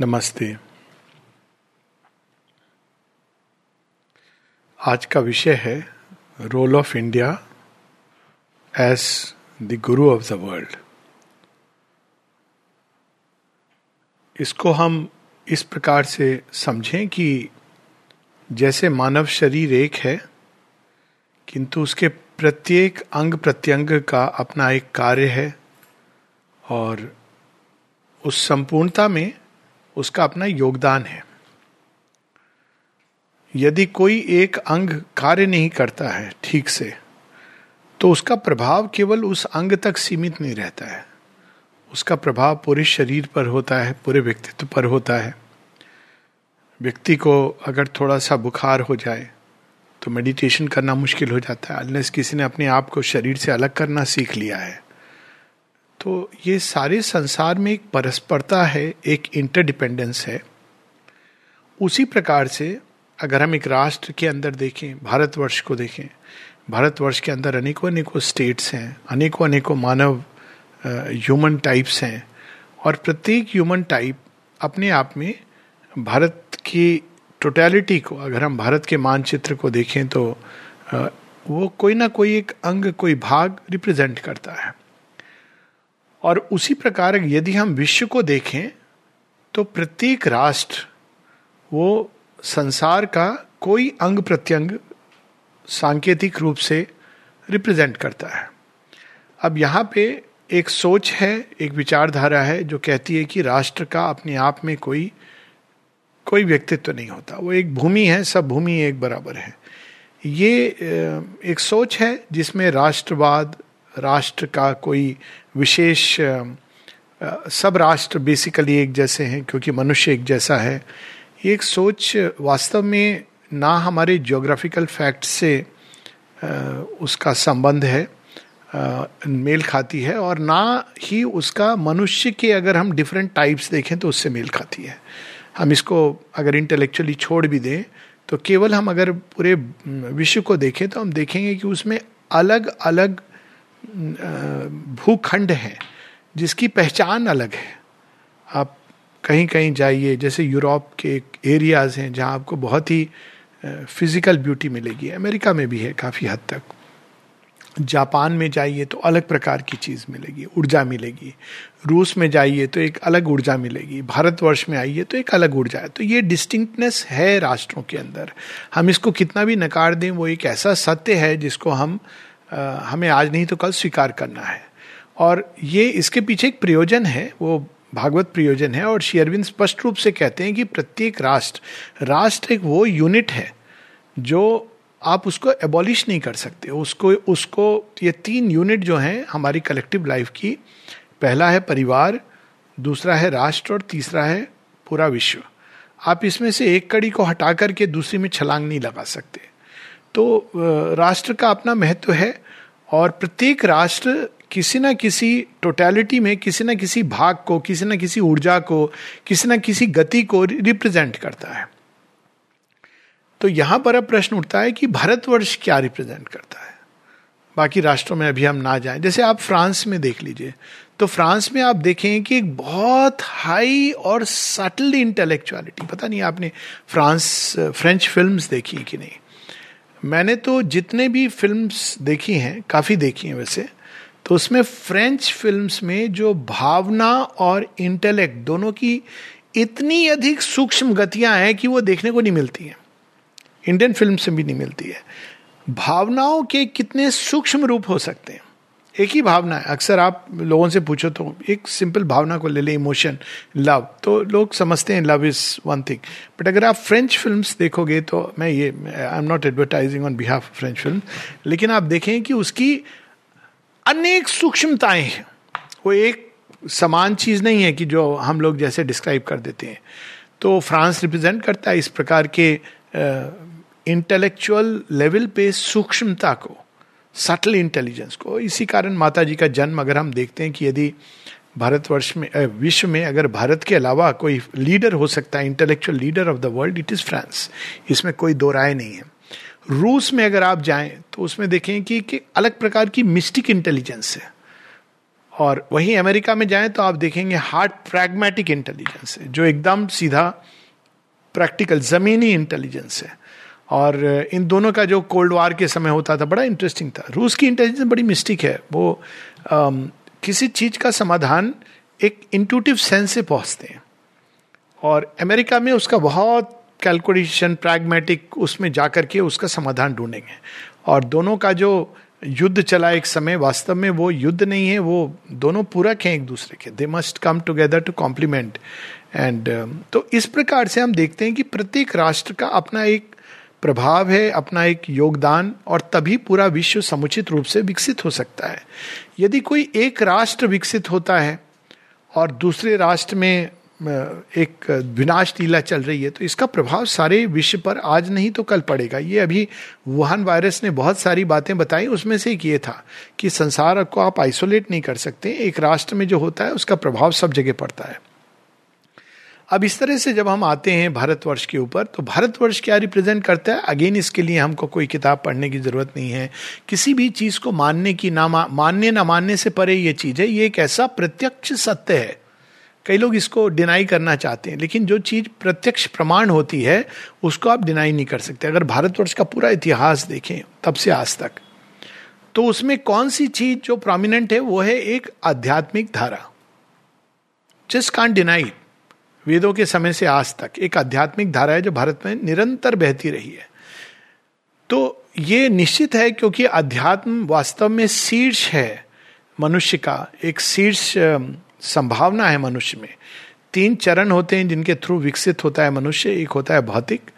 नमस्ते। आज का विषय है role of India as the guru of the world. इसको हम इस प्रकार से समझें कि जैसे मानव शरीर एक है, किंतु उसके प्रत्येक अंग प्रत्यंग का अपना एक कार्य है और उस संपूर्णता में उसका अपना योगदान है। यदि कोई एक अंग कार्य नहीं करता है ठीक से तो उसका प्रभाव केवल उस अंग तक सीमित नहीं रहता है। उसका प्रभाव पूरे शरीर पर होता है, पूरे व्यक्तित्व पर होता है। व्यक्ति को अगर थोड़ा सा बुखार हो जाए तो मेडिटेशन करना मुश्किल हो जाता है। अनलेस किसी ने अपने आप को शरीर से अलग करना सीख लिया है। तो ये सारे संसार में एक परस्परता है, एक इंटरडिपेंडेंस है। उसी प्रकार से अगर हम एक राष्ट्र के अंदर देखें, भारतवर्ष को देखें, भारतवर्ष के अंदर अनेकों अनेकों स्टेट्स हैं अनेकों अनेकों मानव ह्यूमन टाइप्स हैं और प्रत्येक ह्यूमन टाइप अपने आप में भारत की टोटलिटी को, अगर हम भारत के मानचित्र को देखें तो वो कोई ना कोई एक अंग, कोई भाग रिप्रेजेंट करता है। और उसी प्रकार यदि हम विश्व को देखें तो प्रत्येक राष्ट्र, वो संसार का कोई अंग प्रत्यंग सांकेतिक रूप से रिप्रेजेंट करता है। अब यहाँ पे एक सोच है, एक विचारधारा है, जो कहती है कि राष्ट्र का अपने आप में कोई कोई व्यक्तित्व नहीं होता। वो एक भूमि है, सब भूमि एक बराबर है। ये एक सोच है जिसमें राष्ट्रवाद, राष्ट्र का कोई विशेष सब राष्ट्र बेसिकली एक जैसे हैं, क्योंकि मनुष्य एक जैसा है। एक सोच वास्तव में ना हमारे जियोग्राफिकल फैक्ट से उसका संबंध है मेल खाती है, और ना ही उसका मनुष्य के अगर हम डिफरेंट टाइप्स देखें तो उससे मेल खाती है। हम इसको अगर इंटेलेक्चुअली छोड़ भी दें तो केवल हम अगर पूरे विश्व को देखें तो हम देखेंगे कि उसमें अलग अलग भूखंड है, जिसकी पहचान अलग है। आप कहीं कहीं जाइए, जैसे यूरोप के एरियाज़ हैं, जहाँ आपको बहुत ही फ़िज़िकल ब्यूटी मिलेगी। अमेरिका में भी है काफ़ी हद तक। जापान में जाइए तो अलग प्रकार की चीज़ मिलेगी, ऊर्जा मिलेगी। रूस में जाइए तो एक अलग ऊर्जा मिलेगी। भारतवर्ष में आइए तो एक अलग ऊर्जा है। तो ये डिस्टिंक्टनेस है राष्ट्रों के अंदर। हम इसको कितना भी नकार दें, वो एक ऐसा सत्य है जिसको हम हमें आज नहीं तो कल स्वीकार करना है। और ये इसके पीछे एक प्रयोजन है, वो भागवत प्रयोजन है और शेयरविंद स्पष्ट रूप से कहते हैं कि प्रत्येक राष्ट्र राष्ट्र एक वो यूनिट है जो आप उसको एबॉलिश नहीं कर सकते। उसको उसको, ये तीन यूनिट जो हैं हमारी कलेक्टिव लाइफ की, पहला है परिवार, दूसरा है राष्ट्र और तीसरा है पूरा विश्व। आप इसमें से एक कड़ी को हटा करके दूसरी में छलांग नहीं लगा सकते। तो राष्ट्र का अपना महत्व है और प्रत्येक राष्ट्र किसी ना किसी टोटैलिटी में, किसी ना किसी भाग को, किसी ना किसी ऊर्जा को, किसी ना किसी गति को रिप्रेजेंट करता है। तो यहाँ पर अब प्रश्न उठता है कि भारतवर्ष क्या रिप्रेजेंट करता है? बाकी राष्ट्रों में अभी हम ना जाएँ। जैसे आप फ्रांस में देख लीजिए तो फ्रांस में आप देखें कि एक बहुत हाई और सटल इंटेलेक्चुअलिटी पता नहीं आपने फ्रांस फ्रेंच फिल्म्स देखी कि नहीं? मैंने तो जितने भी फिल्म्स देखी हैं, काफ़ी देखी हैं वैसे तो उसमें फ्रेंच फिल्म्स में जो भावना और इंटेलेक्ट दोनों की इतनी अधिक सूक्ष्म गतियाँ हैं कि वो देखने को नहीं मिलती हैं। इंडियन फ़िल्म से भी नहीं मिलती है। भावनाओं के कितने सूक्ष्म रूप हो सकते हैं। एक ही भावना है। अक्सर आप लोगों से पूछो तो एक सिंपल भावना को ले ले इमोशन लव तो लोग समझते हैं love is one thing but अगर आप फ्रेंच फ़िल्म देखोगे तो मैं ये I am not advertising on behalf French film लेकिन आप देखें कि उसकी अनेक सूक्ष्मताएँ हैं। वो एक समान चीज़ नहीं है कि जो हम लोग जैसे डिस्क्राइब कर देते हैं। तो फ्रांस रिप्रेजेंट करता है इस प्रकार के इंटेलेक्चुअल लेवल पे सूक्ष्मता को। सटल इंटेलिजेंस को। इसी कारण माता जी का जन्म अगर हम देखते हैं कि यदि भारतवर्ष में विश्व में अगर भारत के अलावा कोई लीडर हो सकता है intellectual leader of the world it is France इसमें कोई दो राय नहीं है। रूस में अगर आप जाएँ तो उसमें देखें कि, कि अलग प्रकार की मिस्टिक इंटेलिजेंस है। और वहीं अमेरिका में जाएँ तो आप देखेंगे हार्ड प्रैग्मेटिक इंटेलिजेंस है जो एकदम सीधा प्रैक्टिकल जमीनी इंटेलिजेंस है। और इन दोनों का जो कोल्ड वार के समय होता था बड़ा इंटरेस्टिंग था। रूस की इंटेलिजेंस बड़ी मिस्टिक है। वो आम, किसी चीज़ का समाधान एक इंटूटिव सेंस से पहुँचते हैं। और अमेरिका में उसका बहुत कैलकुलेशन प्रैग्मेटिक उसमें जाकर के उसका समाधान ढूंढेंगे। और दोनों का जो युद्ध चला एक समय वास्तव में वो युद्ध नहीं है वो दोनों पूरक हैं एक दूसरे के। They must come together to complement and तो इस प्रकार से हम देखते हैं कि प्रत्येक राष्ट्र का अपना एक प्रभाव है, अपना एक योगदान और तभी पूरा विश्व समुचित रूप से विकसित हो सकता है। यदि कोई एक राष्ट्र विकसित होता है और दूसरे राष्ट्र में एक विनाश लीला चल रही है तो इसका प्रभाव सारे विश्व पर आज नहीं तो कल पड़ेगा। ये अभी वुहान वायरस ने बहुत सारी बातें बताई, उसमें से एक ये था कि संसार को आप आइसोलेट नहीं कर सकते। एक राष्ट्र में जो होता है, उसका प्रभाव सब जगह पड़ता है। अब इस तरह से जब हम आते हैं भारतवर्ष के ऊपर तो भारतवर्ष क्या रिप्रेजेंट करता है? अगेन इसके लिए हमको कोई किताब पढ़ने की ज़रूरत नहीं है। किसी भी चीज़ को मानने की ना मानने ना मानने से परे ये चीज़ है, ये एक ऐसा प्रत्यक्ष सत्य है। कई लोग इसको डिनाई करना चाहते हैं, लेकिन जो चीज़ प्रत्यक्ष प्रमाण होती है, उसको आप डिनाई नहीं कर सकते। अगर भारतवर्ष का पूरा इतिहास देखें, तब से आज तक। तो उसमें कौन सी चीज़ जो प्रोमिनेंट है, वो है एक आध्यात्मिक धारा। जस्ट कांट डिनाई वेदों के समय से आज तक, एक आध्यात्मिक धारा है जो भारत में निरंतर बहती रही है। तो ये निश्चित है क्योंकि अध्यात्म वास्तव में शीर्ष है मनुष्य का, एक शीर्ष संभावना है मनुष्य में। तीन चरण होते हैं जिनके थ्रू विकसित होता है मनुष्य, एक होता है भौतिक,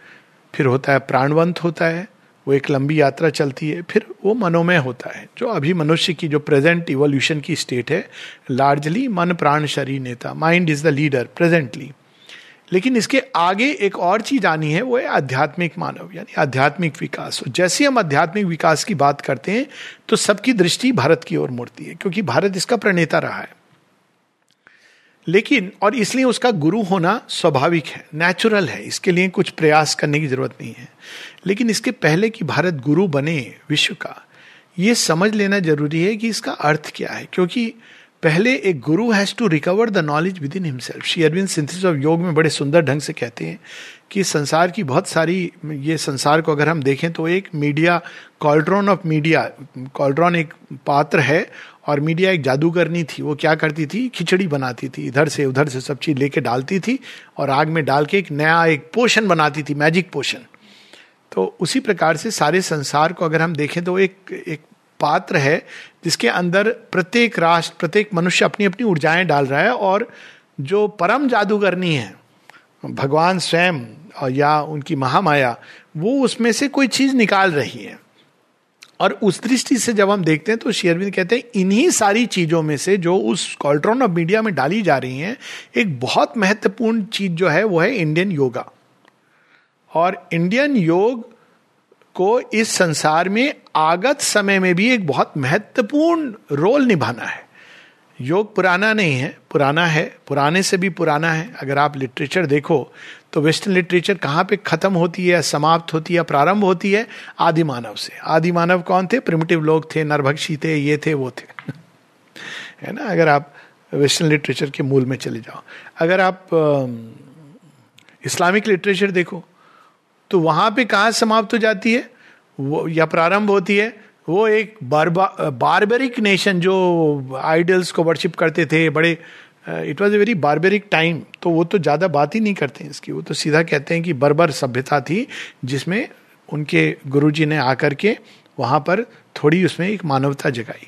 फिर होता है प्राणवंत होता है, वो एक लंबी यात्रा चलती है, फिर वो मनोमय होता है, जो अभी मनुष्य की जो प्रेजेंट इवोल्यूशन की स्टेट है लार्जली मन प्राण शरीर नेता mind is the leader presently लेकिन इसके आगे एक और चीज़ आनी है, वो है आध्यात्मिक मानव, यानी आध्यात्मिक विकास। जैसे हम आध्यात्मिक विकास की बात करते हैं तो सबकी दृष्टि भारत की ओर मुड़ती है, क्योंकि भारत इसका प्रणेता रहा है। लेकिन, और इसलिए उसका गुरु होना स्वाभाविक है नेचुरल है, इसके लिए कुछ प्रयास करने की ज़रूरत नहीं है। लेकिन इसके पहले कि भारत गुरु बने विश्व का, ये समझ लेना ज़रूरी है कि इसका अर्थ क्या है, क्योंकि पहले एक guru has to recover the knowledge within himself Shri Aurobindo synthesis of Yoga में बड़े सुंदर ढंग से कहते हैं कि संसार की बहुत सारी, ये संसार को अगर हम देखें तो एक media cauldron of media cauldron एक पात्र है और मीडिया एक जादूगरनी थी। वो क्या करती थी? खिचड़ी बनाती थी। इधर से उधर से सब चीज़ लेके डालती थी और आग में डाल के एक नया एक पोषण बनाती थी मैजिक पोषण। तो उसी प्रकार से सारे संसार को अगर हम देखें तो एक एक पात्र है, जिसके अंदर प्रत्येक राष्ट्र प्रत्येक मनुष्य अपनी अपनी ऊर्जाएँ डाल रहा है और जो परम जादूगरनी है, भगवान स्वयं या उनकी महामाया, वो उसमें से कोई चीज़ निकाल रही है। और उस दृष्टि से जब हम देखते हैं तो शेयरविंद कहते हैं, इन्हीं सारी चीज़ों में से जो उस कॉल्ट्रॉन ऑफ़ मीडिया में डाली जा रही हैं, एक बहुत महत्वपूर्ण चीज़ जो है, वो है इंडियन योगा और इंडियन योग को इस संसार में आगत समय में भी एक बहुत महत्वपूर्ण रोल निभाना है। योग पुराना नहीं है, पुराना है, पुराने से भी पुराना है। अगर आप लिटरेचर देखो तो वेस्टर्न लिटरेचर कहाँ पे खत्म होती है, समाप्त होती है, प्रारंभ होती है? आदि मानव से। आदि मानव कौन थे? प्रिमिटिव लोग थे, नरभक्षी थे, ये थे, वो थे। है ना? अगर आप वेस्टर्न लिटरेचर के मूल में चले जाओ। अगर आप इस्लामिक लिटरेचर देखो तो वहाँ पे कहा समाप्त हो जाती है? वो, या प्रारंभ होती है? वो एक बारबेरिक नेशन जो आइडल्स को वर्शिप करते थे, बड़े, it was a very barbaric time तो वो तो ज़्यादा बात ही नहीं करते हैं इसकी। वो तो सीधा कहते हैं कि बर्बर सभ्यता थी, जिसमें उनके गुरुजी ने आकर के वहाँ पर थोड़ी उसमें एक मानवता जगाई।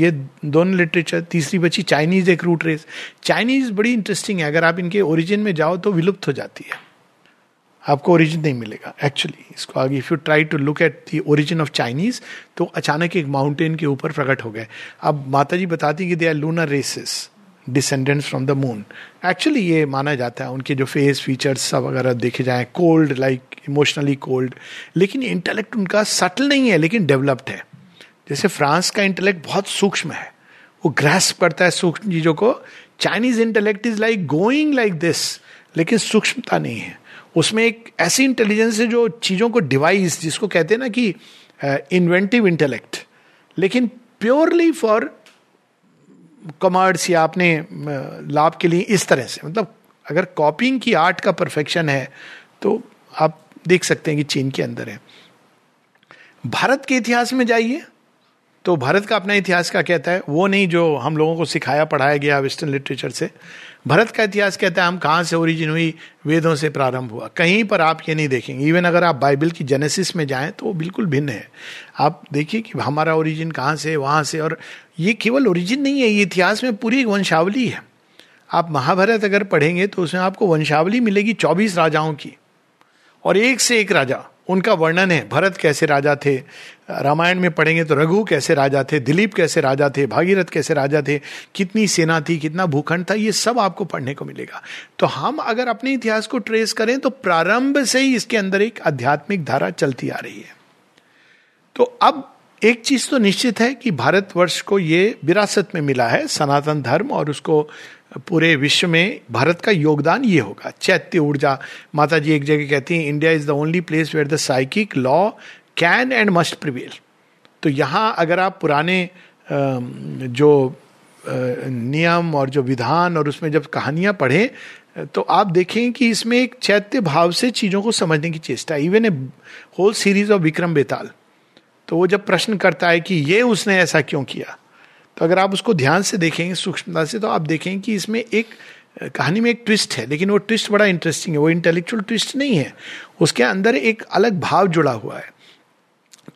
ये दोनों लिटरेचर तीसरी बची चाइनीज़ एक रूट रेस चाइनीज़ बड़ी इंटरेस्टिंग है। अगर आप इनके ओरिजिन में जाओ तो विलुप्त हो जाती है। आपको ओरिजिन नहीं मिलेगा एक्चुअली इसको आगे if you try to look at the origin of Chinese तो अचानक एक माउंटेन के ऊपर प्रकट हो गए। अब माता जी बताती कि they are lunar races descendants from the moon actually ये माना जाता है, उनके जो फेस फीचर्स सब अगर देखे जाए कोल्ड लाइक इमोशनली कोल्ड लेकिन इंटेलेक्ट उनका सटल नहीं है, लेकिन डेवलप्ड है। जैसे फ्रांस का इंटेलेक्ट बहुत सूक्ष्म है। वो ग्रेस्प करता है सूक्ष्म चीज़ों को। Chinese intellect is like going like this लेकिन सूक्ष्मता नहीं है। उसमें एक ऐसी इंटेलिजेंस है जो चीज़ों को डिवाइस जिसको कहते हैं ना कि इन्वेंटिव uh, इंटेलेक्ट लेकिन प्योरली फॉर कॉमर्स या अपने लाभ के लिए इस तरह से मतलब अगर कॉपिंग की आर्ट का परफेक्शन है तो आप देख सकते हैं कि चीन के अंदर है। भारत के इतिहास में जाइए। तो भारत का अपना इतिहास क्या कहता है? वो नहीं जो हम लोगों को सिखाया, पढ़ाया गया वेस्टर्न लिटरेचर से। भारत का इतिहास कहता है, हम कहाँ से ओरिजिन हुई, वेदों से प्रारंभ हुआ। कहीं पर आप ये नहीं देखेंगे। इवन अगर आप बाइबल की जेनेसिस में जाएँ तो वो बिल्कुल भिन्न है। आप देखिए कि हमारा ओरिजिन कहाँ से, वहाँ से, और ये केवल ओरिजिन नहीं है, ये इतिहास में पूरी वंशावली है। आप महाभारत अगर पढ़ेंगे तो उसमें आपको वंशावली मिलेगी चौबीस राजाओं की, और एक से एक राजा। उनका वर्णन है, भरत कैसे राजा थे? रामायण में पढ़ेंगे तो रघु कैसे राजा थे? दिलीप कैसे राजा थे? भागीरथ कैसे राजा थे? कितनी सेना थी, कितना भूखंड था, ये सब आपको पढ़ने को मिलेगा। तो हम अगर अपने इतिहास को ट्रेस करें तो प्रारंभ से ही इसके अंदर एक आध्यात्मिक धारा चलती आ रही है। तो अब एक चीज़ तो निश्चित है कि भारतवर्ष को ये विरासत में मिला है, सनातन धर्म और उसको पूरे विश्व में भारत का योगदान ये होगा। चैत्य ऊर्जा। माता जी एक जगह कहती हैं India is the only place where the psychic law can and must prevail तो यहाँ अगर आप पुराने जो नियम और जो विधान और उसमें जब कहानियाँ पढ़ें तो आप देखें कि इसमें एक चैत्य भाव से चीज़ों को समझने की चेष्टा। Even a whole series of Vikram Betaal तो वो जब प्रश्न करता है कि ये उसने ऐसा क्यों किया? तो अगर आप उसको ध्यान से देखेंगे, सूक्ष्मता से तो आप देखेंगे कि इसमें एक कहानी में एक ट्विस्ट है। लेकिन वो ट्विस्ट बड़ा इंटरेस्टिंग है। वो इंटेलेक्चुअल ट्विस्ट नहीं है। उसके अंदर एक अलग भाव जुड़ा हुआ है।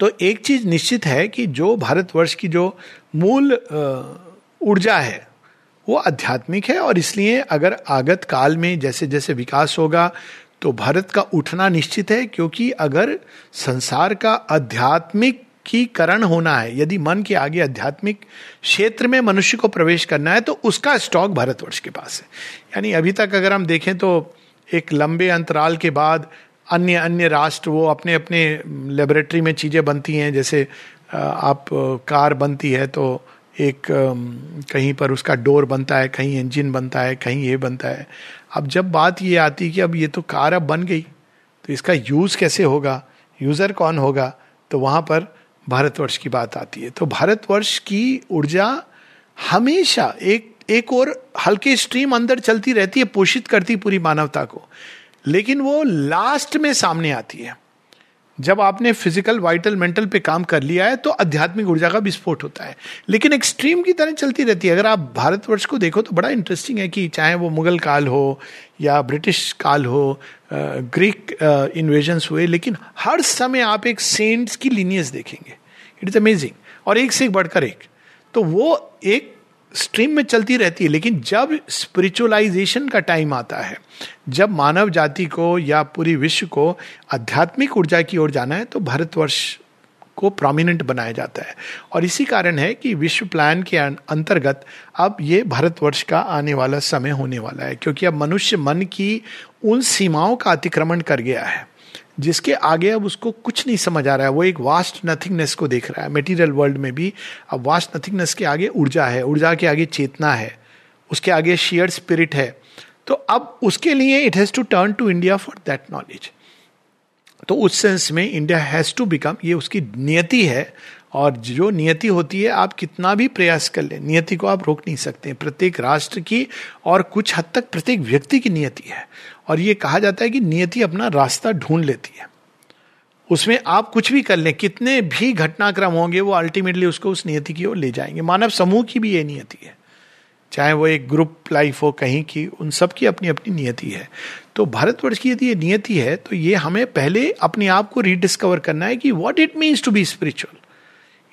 तो एक चीज़ निश्चित है कि जो भारतवर्ष की जो मूल ऊर्जा है, वो आध्यात्मिक है और इसलिए अगर आगत काल में जैसे जैसे विकास होगा तो भारत का उठना निश्चित है। क्योंकि अगर संसार का आध्यात्मिक की करण होना है। यदि मन के आगे आध्यात्मिक क्षेत्र में मनुष्य को प्रवेश करना है तो उसका स्टॉक भारतवर्ष के पास है। यानी अभी तक अगर हम देखें तो एक लंबे अंतराल के बाद अन्य अन्य राष्ट्र, वो अपने अपने लेबोरेटरी में चीज़ें बनती हैं। जैसे आप कार बनती है तो एक कहीं पर उसका डोर बनता है, कहीं इंजन बनता है, कहीं ये बनता है। अब जब बात ये आती कि अब ये तो कार अब बन गई तो इसका यूज़ कैसे होगा? यूज़र कौन होगा? तो वहाँ पर भारतवर्ष की बात आती है। तो भारतवर्ष की ऊर्जा हमेशा एक एक और हल्के स्ट्रीम अंदर चलती रहती है, पोषित करती पूरी मानवता को। लेकिन वो लास्ट में सामने आती है। जब आपने फ़िज़िकल वाइटल मेंटल पे काम कर लिया है तो आध्यात्मिक ऊर्जा का विस्फोट होता है। लेकिन एक्सट्रीम की तरह चलती रहती है। अगर आप भारतवर्ष को देखो तो बड़ा इंटरेस्टिंग है कि चाहे वो मुगल काल हो या ब्रिटिश काल हो ग्रीक इन्वेजन्स हुए, लेकिन हर समय आप एक सेंट्स की लीनियस देखेंगे। इट इज़ अमेजिंग और एक से एक बढ़कर एक। तो वो एक स्ट्रीम में चलती रहती है, लेकिन जब स्पिरिचुअलाइजेशन का टाइम आता है, जब मानव जाति को या पूरी विश्व को आध्यात्मिक ऊर्जा की ओर जाना है तो भारतवर्ष को प्रोमिनेंट बनाया जाता है। और इसी कारण है कि विश्व प्लान के अंतर्गत अब ये भारतवर्ष का आने वाला समय होने वाला है, क्योंकि अब मनुष्य मन की उन सीमाओं का अतिक्रमण कर गया है। जिसके आगे अब उसको कुछ नहीं समझ आ रहा है। वो एक वास्ट नथिंगनेस को देख रहा है। मेटीरियल वर्ल्ड में भी अब वास्ट नथिंगनेस के आगे ऊर्जा है। ऊर्जा के आगे चेतना है। उसके आगे शेयर स्पिरिट है। तो अब उसके लिए it has to turn to India for that knowledge तो उस सेंस में इंडिया हैज़ टू बिकम ये उसकी नियति है। और जो नियति होती है, आप कितना भी प्रयास कर लें, नियति को आप रोक नहीं सकते। प्रत्येक राष्ट्र की और कुछ हद तक प्रत्येक व्यक्ति की नियति है। और ये कहा जाता है कि नियति अपना रास्ता ढूंढ लेती है। उसमें आप कुछ भी कर लें, कितने भी घटनाक्रम होंगे, वो अल्टीमेटली उसको उस नियति की ओर ले जाएँगे। मानव समूह की भी ये नियति है। चाहे वो एक ग्रुप लाइफ हो, कहीं की, उन सब की अपनी अपनी नियति है। तो भारतवर्ष की यदि ये नियति है तो ये हमें पहले अपने आप को रीडिस्कवर करना है कि what it means to be spiritual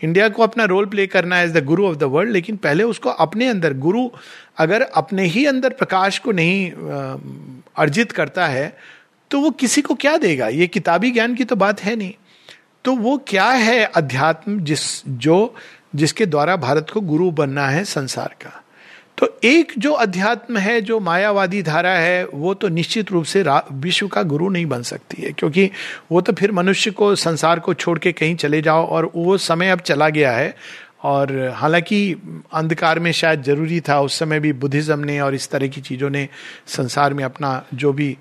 India को अपना रोल प्ले करना है as the guru of the world लेकिन पहले उसको अपने अंदर गुरु अगर अपने ही अंदर प्रकाश को नहीं अर्जित करता है तो वो किसी को क्या देगा? ये किताबी ज्ञान की तो बात है नहीं। तो वो क्या है अध्यात्म जिस, जो, जिसके द्वारा भारत को गुरु बनना है संसार का? तो एक जो अध्यात्म है, जो मायावादी धारा है, वो तो निश्चित रूप से विश्व का गुरु नहीं बन सकती है, क्योंकि वो तो फिर मनुष्य को, संसार को छोड़ के कहीं चले जाओ, और वो समय अब चला गया है। और हालाँकि अंधकार में शायद ज़रूरी था, उस समय भी बुद्धिज्म ने और इस तरह की चीज़ों ने संसार में अपना जो भी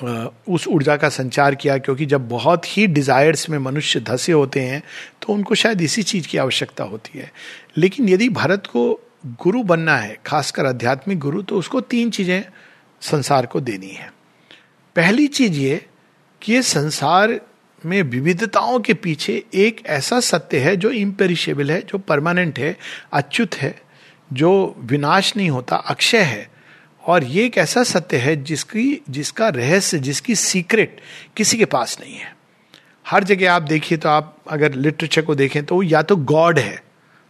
उस ऊर्जा का संचार किया, क्योंकि जब बहुत ही डिजायर्स में मनुष्य धसे होते हैं तो उनको शायद इसी चीज़ की आवश्यकता होती है। लेकिन यदि भारत को गुरु बनना है, खासकर आध्यात्मिक गुरु तो उसको तीन चीज़ें संसार को देनी है। पहली चीज़ ये कि ये संसार में विविधताओं के पीछे एक ऐसा सत्य है जो इम्पेरिशेबल है जो परमानेंट है अच्युत है जो विनाश नहीं होता अक्षय है। और ये एक ऐसा सत्य है जिसकी जिसका रहस्य जिसकी सीक्रेट किसी के पास नहीं है। हर जगह आप देखिए तो आप अगर लिटरेचर को देखें तो या तो गॉड है।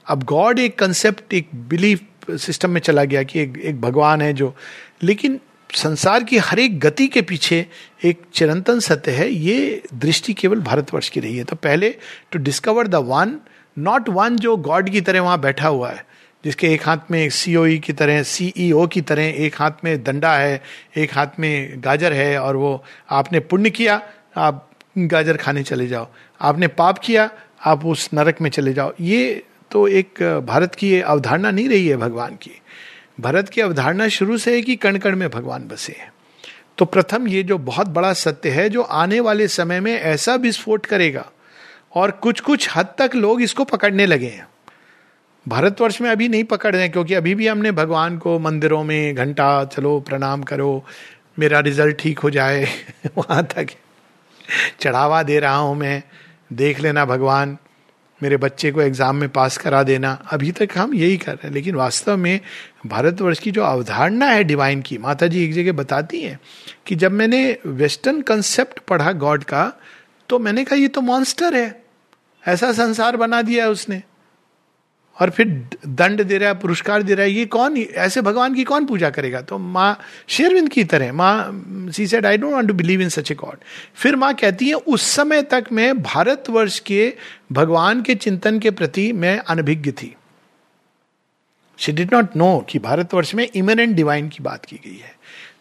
अब गॉड एक कंसेप्ट एक बिलीफ सिस्टम में चला गया कि एक, एक भगवान है जो लेकिन संसार की हर एक गति के पीछे एक चिरंतन सत्य है, ये दृष्टि केवल भारतवर्ष की रही है। तो पहले to discover the one not one जो गॉड की तरह वहाँ बैठा हुआ है, जिसके एक हाथ में एक सीओई e की तरह सीईओ e की तरह एक हाथ में डंडा है, एक हाथ में गाजर है, और वो आपने पुण्य किया, आप गाजर खाने चले जाओ। आपने पाप किया, आप उस नरक में चले जाओ। ये तो एक भारत की अवधारणा नहीं रही है भगवान की। भारत की अवधारणा शुरू से है कि कण कण में भगवान बसे हैं। तो प्रथम ये जो बहुत बड़ा सत्य है, जो आने वाले समय में ऐसा विस्फोट करेगा और कुछ कुछ हद तक लोग इसको पकड़ने लगे हैं। भारतवर्ष में अभी नहीं पकड़ रहे क्योंकि अभी भी हमने भगवान को मंदिरों में घंटा, चलो, प्रणाम करो, मेरा रिज़ल्ट ठीक हो जाए, वहाँ तक चढ़ावा दे रहा हूँ मैं, देख लेना भगवान। मेरे बच्चे को एग्ज़ाम में पास करा देना। अभी तक हम यही कर रहे हैं, लेकिन वास्तव में भारतवर्ष की जो अवधारणा है डिवाइन की माता जी एक जगह बताती हैं कि जब मैंने वेस्टर्न कंसेप्ट पढ़ा गॉड का तो मैंने कहा, ये तो मॉन्स्टर है। ऐसा संसार बना दिया है उसने। और फिर दंड दे रहा है, पुरस्कार दे रहा है, ये कौन, ऐसे भगवान की कौन पूजा करेगा? तो माँ शेरविंद की तरह, माँ she said I don't want to believe in such a God फिर माँ कहती है, उस समय तक मैं भारतवर्ष के भगवान के चिंतन के प्रति मैं अनभिज्ञ थी. शी डिड नॉट नो कि भारतवर्ष में इमिनेंट डिवाइन की बात की गई है।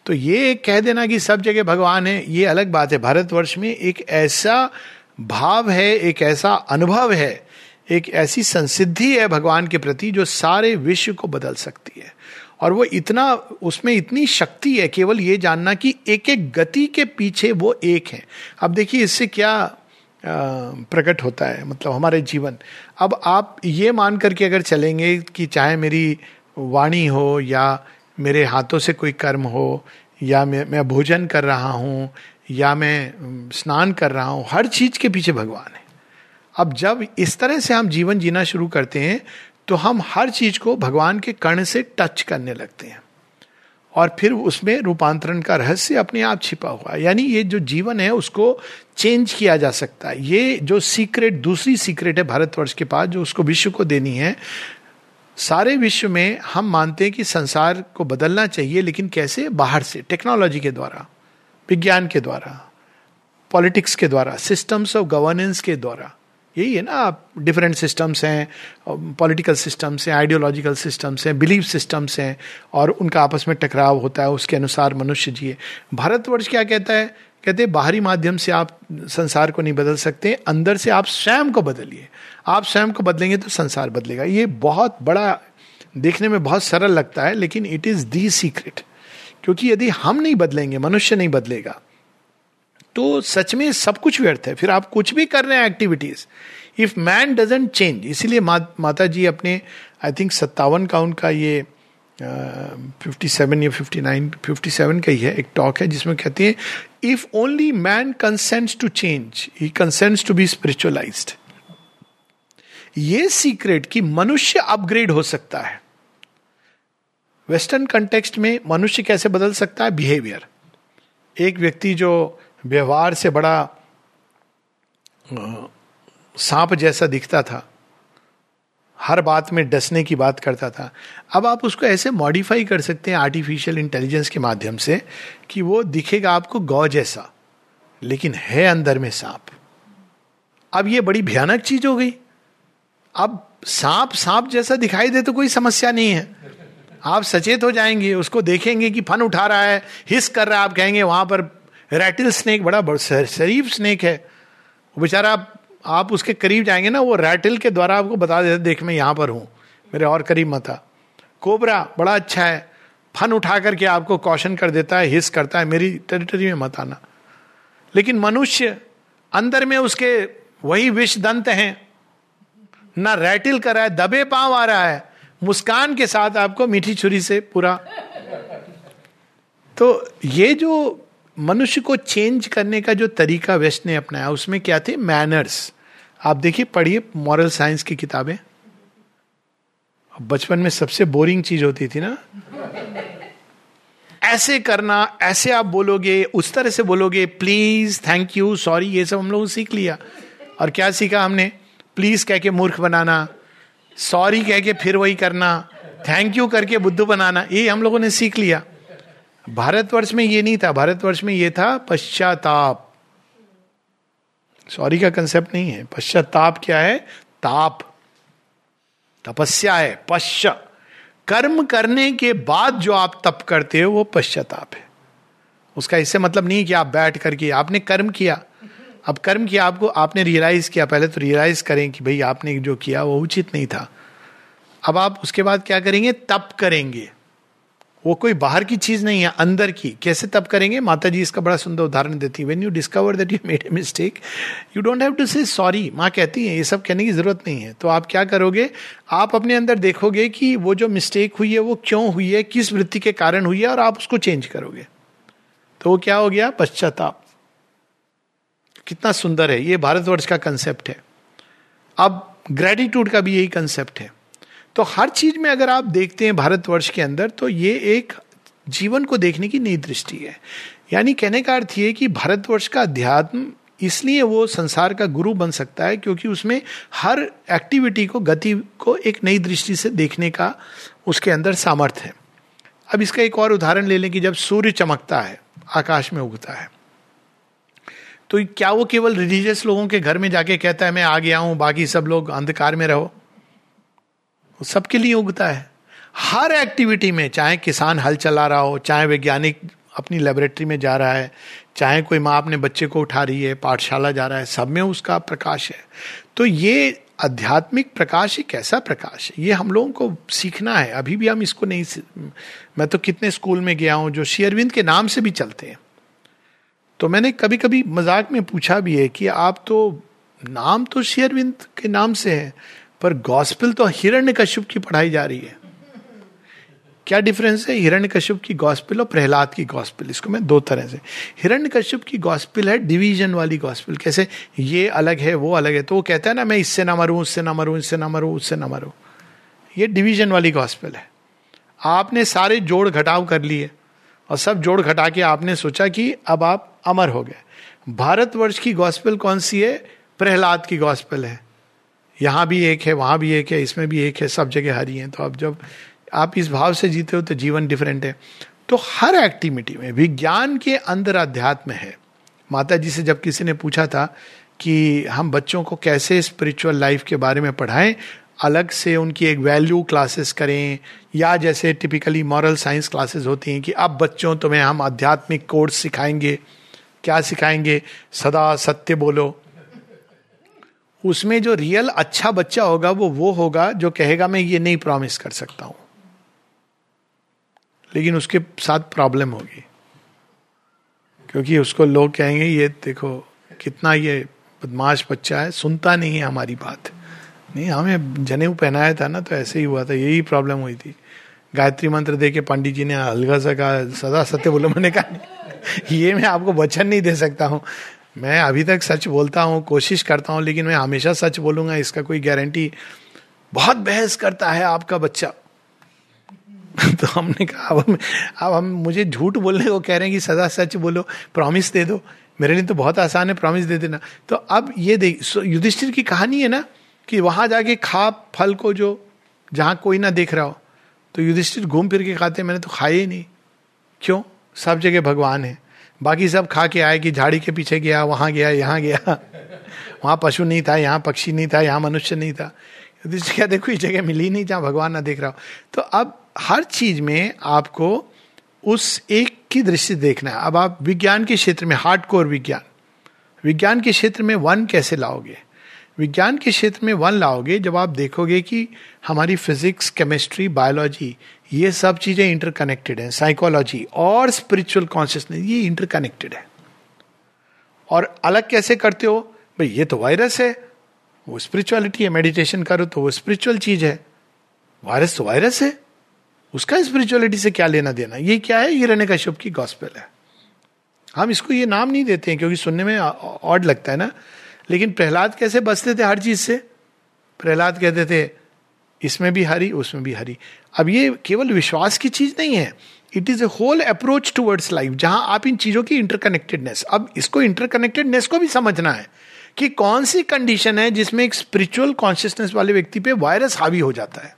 तो ये कह देना कि सब जगह भगवान है, ये अलग बात है। भारतवर्ष में एक ऐसा भाव है, एक ऐसा अनुभव है एक ऐसी संसिद्धि है भगवान के प्रति जो सारे विश्व को बदल सकती है। और वो इतना, उसमें इतनी शक्ति है केवल ये जानना कि एक एक गति के पीछे वो एक है। अब देखिए, इससे क्या प्रकट होता है मतलब हमारे जीवन। अब आप ये मान करके अगर चलेंगे कि चाहे मेरी वाणी हो या मेरे हाथों से कोई कर्म हो या मैं मैं भोजन कर रहा हूँ या मैं स्नान कर रहा हूँ, हर चीज़ के पीछे भगवान है। अब जब इस तरह से हम जीवन जीना शुरू करते हैं तो हम हर चीज़ को भगवान के कर्ण से टच करने लगते हैं। और फिर उसमें रूपांतरण का रहस्य अपने आप छिपा हुआ है। यानी ये जो जीवन है, उसको चेंज किया जा सकता है। ये जो सीक्रेट, दूसरी सीक्रेट है भारतवर्ष के पास, जो उसको विश्व को देनी है, सारे विश्व में हम मानते हैं कि संसार को बदलना चाहिए, लेकिन कैसे? बाहर से, टेक्नोलॉजी के द्वारा, विज्ञान के द्वारा, पॉलिटिक्स के द्वारा, सिस्टम्स ऑफ़ गवर्नेंस के द्वारा। यही है ना डिफरेंट सिस्टम्स हैं पॉलिटिकल सिस्टम्स हैं आइडियोलॉजिकल सिस्टम्स हैं बिलीफ सिस्टम्स हैं, और उनका आपस में टकराव होता है, उसके अनुसार मनुष्य जिए। भारतवर्ष क्या कहता है? कहते हैं, बाहरी माध्यम से आप संसार को नहीं बदल सकते, अंदर से आप स्वयं को बदलिए। आप स्वयं को बदलेंगे तो संसार बदलेगा। ये बहुत बड़ा, देखने में बहुत सरल लगता है, लेकिन इट इज़ दी सीक्रेट क्योंकि यदि हम नहीं बदलेंगे, मनुष्य नहीं बदलेगा तो सच में सब कुछ व्यर्थ है। फिर आप कुछ भी कर रहे हैं activities if man doesn't change इसीलिए माता जी अपने आई थिंक सत्तावन का उनका ये फिफ्टी सेवन या फिफ्टी नाइन फिफ्टी सेवन का ही है, एक टॉक है जिसमें कहती है if only man consents to change he consents to be spiritualise ये सीक्रेट कि मनुष्य अपग्रेड हो सकता है। वेस्टर्न कंटेक्स्ट में मनुष्य कैसे बदल सकता है? बिहेवियर एक व्यक्ति जो व्यवहार से बड़ा सांप जैसा दिखता था। हर बात में डसने की बात करता था। अब आप उसको ऐसे मॉडिफाई कर सकते हैं आर्टिफिशियल इंटेलिजेंस के माध्यम से कि वो दिखेगा आपको गौ जैसा, लेकिन है अंदर में सांप। अब ये बड़ी भयानक चीज़ हो गई। अब सांप सांप जैसा दिखाई दे तो कोई समस्या नहीं है। आप सचेत हो जाएँगे, उसको देखेंगे कि फन उठा रहा है, हिस कर रहा है, आप कहेंगे वहाँ पर रैटिल स्नेक बड़ा शरीफ स्नेक है। बेचारा आप, आप उसके करीब जाएँगे ना वो रैटिल के द्वारा आपको बता देते देख मैं यहाँ पर हूँ मेरे और करीब मत आ। कोबरा बड़ा अच्छा है फन उठा करके आपको कौशन कर देता है हिस करता है मेरी टेरिटरी में मत आना। लेकिन मनुष्य अंदर में उसके वही विष दंत हैं ना रैटिल कर रहा है दबे पाँव आ रहा है मुस्कान के साथ आपको मीठी छुरी से पूरा। तो ये जो मनुष्य को चेंज करने का जो तरीका वेस्ट ने अपनाया, उसमें क्या थे? मैनर्स आप देखिए, पढ़िए मॉरल साइंस की किताबें। बचपन में सबसे बोरिंग चीज़ होती थी ना? ऐसे करना, ऐसे आप बोलोगे, उस तरह से बोलोगे प्लीज़ थैंक यू सॉरी ये सब हम लोग सीख लिया। और क्या सीखा हमने? प्लीज़ कह के मूर्ख बनाना। सॉरी कह के फिर वही करना। थैंक यू करके बुद्धू बनाना। ये हम लोगों ने सीख लिया। भारतवर्ष में ये नहीं था, भारतवर्ष में ये था पश्चाताप। सॉरी का कंसेप्ट नहीं है। पश्चाताप क्या है? ताप। तपस्या है, पश्च। कर्म करने के बाद जो आप तप करते हो, वो पश्चाताप है। उसका इससे मतलब नहीं कि आप बैठ करके आपने कर्म किया। अब कर्म किया आपको, आपने रियलाइज़ किया, पहले तो रियलाइज़ करें कि भाई आपने जो किया वो उचित नहीं था। अब आप उसके बाद क्या करेंगे? तप करेंगे। वो कोई बाहर की चीज़ नहीं है, अंदर की। कैसे तब करेंगे? माता जी इसका बड़ा सुंदर उदाहरण देती है। When you discover that you made a mistake you don't have to say sorry माँ कहती है, ये सब कहने की ज़रूरत नहीं है। तो आप क्या करोगे? आप अपने अंदर देखोगे कि वो जो मिस्टेक हुई है, वो क्यों हुई है, किस वृत्ति के कारण हुई है, और आप उसको चेंज करोगे। तो वो क्या हो गया? पश्चाताप। कितना सुंदर है। ये भारतवर्ष का कंसेप्ट है। अब ग्रेटिट्यूड का भी यही कंसेप्ट है। तो हर चीज़ में अगर आप देखते हैं भारतवर्ष के अंदर तो ये एक जीवन को देखने की नई दृष्टि है। यानी कहने का अर्थ ये कि भारतवर्ष का अध्यात्म इसलिए वो संसार का गुरु बन सकता है क्योंकि उसमें हर एक्टिविटी को, गति को एक नई दृष्टि से देखने का उसके अंदर सामर्थ्य है। अब इसका एक और उदाहरण ले लें कि जब सूर्य चमकता है, आकाश में उगता है तो क्या वो केवल रिलीजियस लोगों के घर में जाके कहता है, मैं आ गया हूँ, बाकी सब लोग अंधकार में रहो वो सबके लिए उगता है। हर एक्टिविटी में, चाहे किसान हल चला रहा हो, चाहे वैज्ञानिक अपनी लेबोरेटरी में जा रहा है, चाहे कोई माँ अपने बच्चे को उठा रही है, पाठशाला जा रहा है, सब में उसका प्रकाश है। तो ये आध्यात्मिक प्रकाश एक ऐसा प्रकाश है, ये हम लोगों को सीखना है। अभी भी हम इसको नहीं मैं तो कितने स्कूल में गया हूँ, जो शेयरविंद के नाम से भी चलते हैं। तो मैंने कभी कभी मज़ाक में पूछा भी है कि आप तो नाम तो शेयरविंद के नाम से है पर गॉस्पिल तो हिरण्य कश्यप की पढ़ाई जा रही है। क्या डिफरेंस है हिरण्य कश्यप की गॉस्पिल और प्रहलाद की गॉस्पिल इसको मैं दो तरह से। हिरण्य कश्यप की गॉस्पिल है डिवीज़न वाली गॉस्पिल कैसे? ये अलग है, वो अलग है। तो वो कहता है ना, मैं इससे ना मरूं उससे ना मरूं, इससे ना मरूं, उससे ना मरूं। ये डिवीज़न वाली गॉस्पिल है। आपने सारे जोड़ घटाव कर लिए और सब जोड़ घटा के आपने सोचा कि अब आप अमर हो गए। भारतवर्ष की गॉस्पिल कौन सी है? प्रहलाद की गॉस्पिल है। यहाँ भी एक है, वहाँ भी एक है, इसमें भी एक है, सब जगह हरी है। तो अब जब आप इस भाव से जीते हो तो जीवन डिफरेंट है। तो हर एक्टिविटी में, विज्ञान के अंदर अध्यात्म है। माता जी से जब किसी ने पूछा था कि हम बच्चों को कैसे स्पिरिचुअल लाइफ के बारे में पढ़ाएँ, अलग से उनकी एक वैल्यू क्लासेस करें, या जैसे टिपिकली मॉरल साइंस क्लासेस होती हैं कि अब बच्चों, तुम्हें हम आध्यात्मिक कोर्स सिखाएँगे। क्या सिखाएँगे? सदा सत्य बोलो। उसमें जो रियल अच्छा बच्चा होगा, वो वो होगा जो कहेगा, मैं ये नहीं प्रॉमिस कर सकता हूँ. लेकिन उसके साथ प्रॉब्लम होगी। क्योंकि उसको लोग कहेंगे, ये देखो, कितना ये बदमाश बच्चा है, सुनता नहीं है हमारी बात। नहीं, हमें जनेऊ पहनाया था ना तो ऐसे ही हुआ था, यही प्रॉब्लम हुई थी। गायत्री मंत्र दे के पंडित जी ने हल्का सा कहा, सदा सत्य बोलो, मैंने कहा, ये मैं आपको वचन नहीं दे सकता हूँ। मैं अभी तक सच बोलता हूँ, कोशिश करता हूँ, लेकिन मैं हमेशा सच बोलूँगा, इसका कोई गारंटी बहुत बहस करता है आपका बच्चा। तो हमने कहा, अब हम अब हम, मुझे झूठ बोलने को कह रहे हैं कि सदा सच बोलो प्रॉमिस दे दो। मेरे लिए तो बहुत आसान है प्रॉमिस दे देना। तो अब ये देख युधिष्ठिर की कहानी है ना, कि वहाँ जाके खा, फल को जो, जहाँ कोई ना देख रहा हो तो युधिष्ठिर घूम फिर के खाते मैंने तो खाए ही नहीं। क्यों? सब जगह भगवान है। बाकी सब खा के आए कि झाड़ी के पीछे गया, वहाँ गया, यहाँ गया। वहाँ पशु नहीं था, यहाँ पक्षी नहीं था, यहाँ मनुष्य नहीं था। क्या देखो ये जगह मिली नहीं, जहाँ भगवान ना देख रहा हो। तो अब हर चीज़ में आपको उस एक की दृष्टि देखना है। अब आप विज्ञान के क्षेत्र में हार्ड कोर विज्ञान। विज्ञान के क्षेत्र में वन कैसे लाओगे? विज्ञान के क्षेत्र में वन लाओगे, जब आप देखोगे कि हमारी फिजिक्स केमिस्ट्री बायोलॉजी ये सब चीज़ें इंटरकनेक्टेड है साइकोलॉजी और स्पिरिचुअल कॉन्शियसनेस ये इंटरकनेक्टेड है। और अलग कैसे करते हो? भाई, ये तो वायरस है, वो स्पिरिचुअलिटी है मेडिटेशन करो तो वो स्पिरिचुअल चीज़ है। वायरस तो वायरस है, उसका स्पिरिचुअलिटी से क्या लेना देना? ये क्या है? ये रहने का शुभ की गॉस्पेल है। हम इसको ये नाम नहीं देते हैं, क्योंकि सुनने में ऑड लगता है ना। लेकिन प्रहलाद कैसे बचते थे हर चीज़ से? प्रहलाद कहते थे, इसमें भी हरी, उसमें भी हरी। अब ये केवल विश्वास की चीज़ नहीं है। It is a whole approach towards life जहाँ आप इन चीज़ों की इंटरकनेक्टेडनेस अब इसको इंटरकनेक्टेडनेस को भी समझना है कि कौन सी कंडीशन है जिसमें एक स्पिरिचुअल कॉन्शियसनेस वाले व्यक्ति पे वायरस हावी हो जाता है।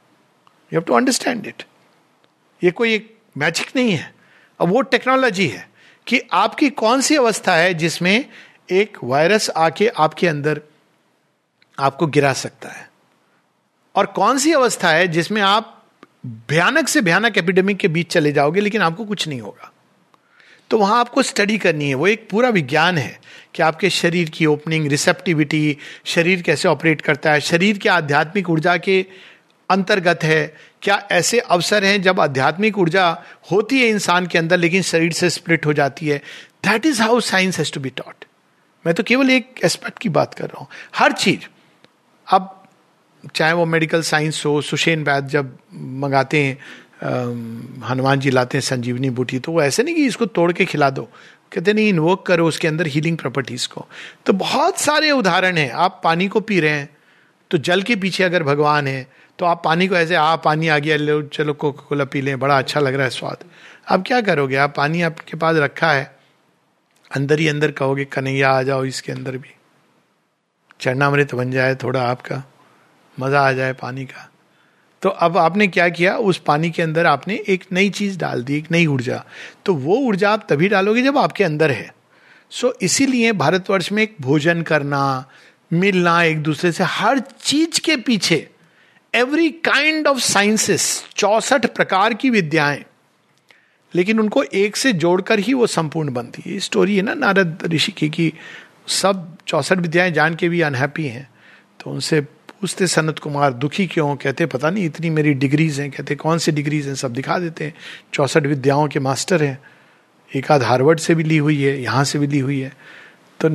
You have to understand it ये कोई एक मैजिक नहीं है। अब वो टेक्नोलॉजी है कि आपकी कौन सी अवस्था है जिसमें एक वायरस आके आपके अंदर आपको गिरा सकता है। और कौन सी अवस्था है जिसमें आप भयानक से भयानक एपिडेमिक के बीच चले जाओगे, लेकिन आपको कुछ नहीं होगा? तो वहाँ आपको स्टडी करनी है। वो एक पूरा विज्ञान है कि आपके शरीर की ओपनिंग रिसेप्टिविटी शरीर कैसे ऑपरेट करता है, शरीर के आध्यात्मिक ऊर्जा के अंतर्गत है। क्या ऐसे अवसर हैं जब आध्यात्मिक ऊर्जा होती है इंसान के अंदर, लेकिन शरीर से स्प्लिट हो जाती है? That is how science has to be taught मैं तो केवल एक एस्पेक्ट की बात कर रहा हूँ। हर चीज़। अब चाहे वो मेडिकल साइंस हो सुशेन बैद जब मंगाते हैं हनुमान जी लाते हैं संजीवनी बूटी तो वो ऐसे नहीं कि इसको तोड़ के खिला दो। कहते नहीं इन्वोक करो उसके अंदर हीलिंग प्रॉपर्टीज़ को। तो बहुत सारे उदाहरण हैं। आप पानी को पी रहे हैं तो जल के पीछे अगर भगवान है तो आप पानी को ऐसे, आ, पानी आ गया चलो कोका कोला पी लें, बड़ा अच्छा लग रहा है स्वाद। अब क्या करोगे? आप पानी आपके पास रखा है अंदर ही अंदर कहोगे, कन्हैया, आ जाओ इसके अंदर भी। चरणामृत बन जाए थोड़ा आपका, मज़ा आ जाए पानी का। तो अब आपने क्या किया? उस पानी के अंदर आपने एक नई चीज़ डाल दी, एक नई ऊर्जा। तो वो ऊर्जा आप तभी डालोगे जब आपके अंदर है। सो इसीलिए भारतवर्ष में एक भोजन करना, मिलना, एक दूसरे से हर चीज़ के पीछे एवरी काइंड ऑफ़ साइंसेस चौसठ प्रकार की विद्याएँ लेकिन उनको एक से जोड़कर ही वो संपूर्ण बनती है। स्टोरी है ना नारद ऋषि की कि सब चौसठ विद्याएँ जान के भी अनहैप्पी हैं। तो उनसे पूछते, सनत कुमार, दुखी क्यों कहते, पता नहीं, इतनी मेरी डिग्रीज हैं। कहते, कौन सी डिग्रीज हैं? सब दिखा देते हैं। चौसठ विद्याओं के मास्टर हैं। एक आध हार्वर्ड से भी ली हुई है, यहाँ से भी ली हुई है। तो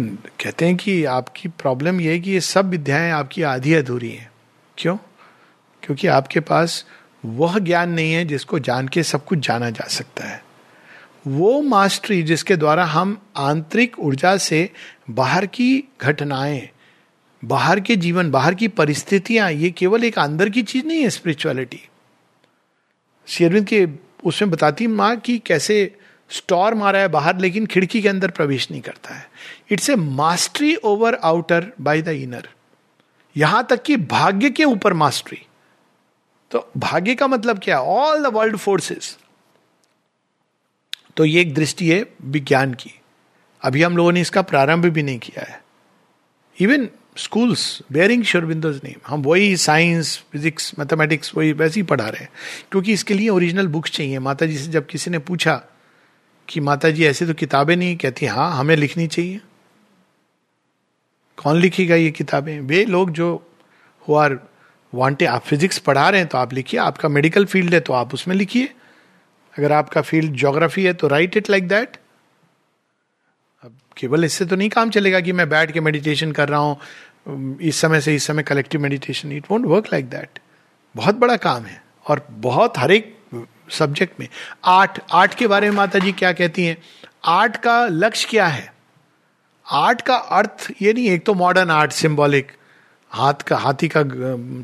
कहते हैं कि आपकी प्रॉब्लम यह है कि ये सब विद्याएँ आपकी आधी अधूरी हैं। क्यों? क्योंकि आपके पास वह ज्ञान नहीं है जिसको जान के सब कुछ जाना जा सकता है। वो मास्टरी जिसके द्वारा हम आंतरिक ऊर्जा से बाहर की घटनाएँ, बाहर के जीवन, बाहर की परिस्थितियाँ, ये केवल एक अंदर की चीज़ नहीं है स्पिरिचुअलिटी शेरविंद के उसमें बताती माँ कि कैसे स्टोर मारा है बाहर, लेकिन खिड़की के अंदर प्रवेश नहीं करता है। It's a mastery over outer by the inner यहाँ तक कि भाग्य के ऊपर मास्टरी तो भाग्य का मतलब क्या? ऑल द वर्ल्ड फोर्सेस तो ये एक दृष्टि है विज्ञान की। अभी हम लोगों ने इसका प्रारंभ भी नहीं किया है। Even schools bearing Sri Aurobindo's name हम वही साइंस फिजिक्स मैथमेटिक्स वही वैसे ही पढ़ा रहे हैं। क्योंकि इसके लिए ओरिजिनल बुक्स चाहिए। माता जी से जब किसी ने पूछा कि माता जी ऐसे तो किताबें नहीं कहती हाँ हमें लिखनी चाहिए। कौन लिखेगा ये किताबें? वे लोग जो हु आर वांटे, आप फिजिक्स पढ़ा रहे हैं तो आप लिखिए, आपका मेडिकल फ़ील्ड है तो आप उसमें लिखिए। अगर आपका फ़ील्ड ज्योग्राफी है तो राइट इट लाइक दैट अब केवल इससे तो नहीं काम चलेगा कि मैं बैठ के मेडिटेशन कर रहा हूँ, इस समय से इस समय collective meditation it won't work like that बहुत बड़ा काम है और बहुत हर एक सब्जेक्ट में। आर्ट आर्ट के बारे में माता जी क्या कहती हैं? आर्ट का लक्ष्य क्या है? आर्ट का अर्थ ये नहीं, एक तो मॉडर्न आर्ट सिंबॉलिक हाथ का, हाथी का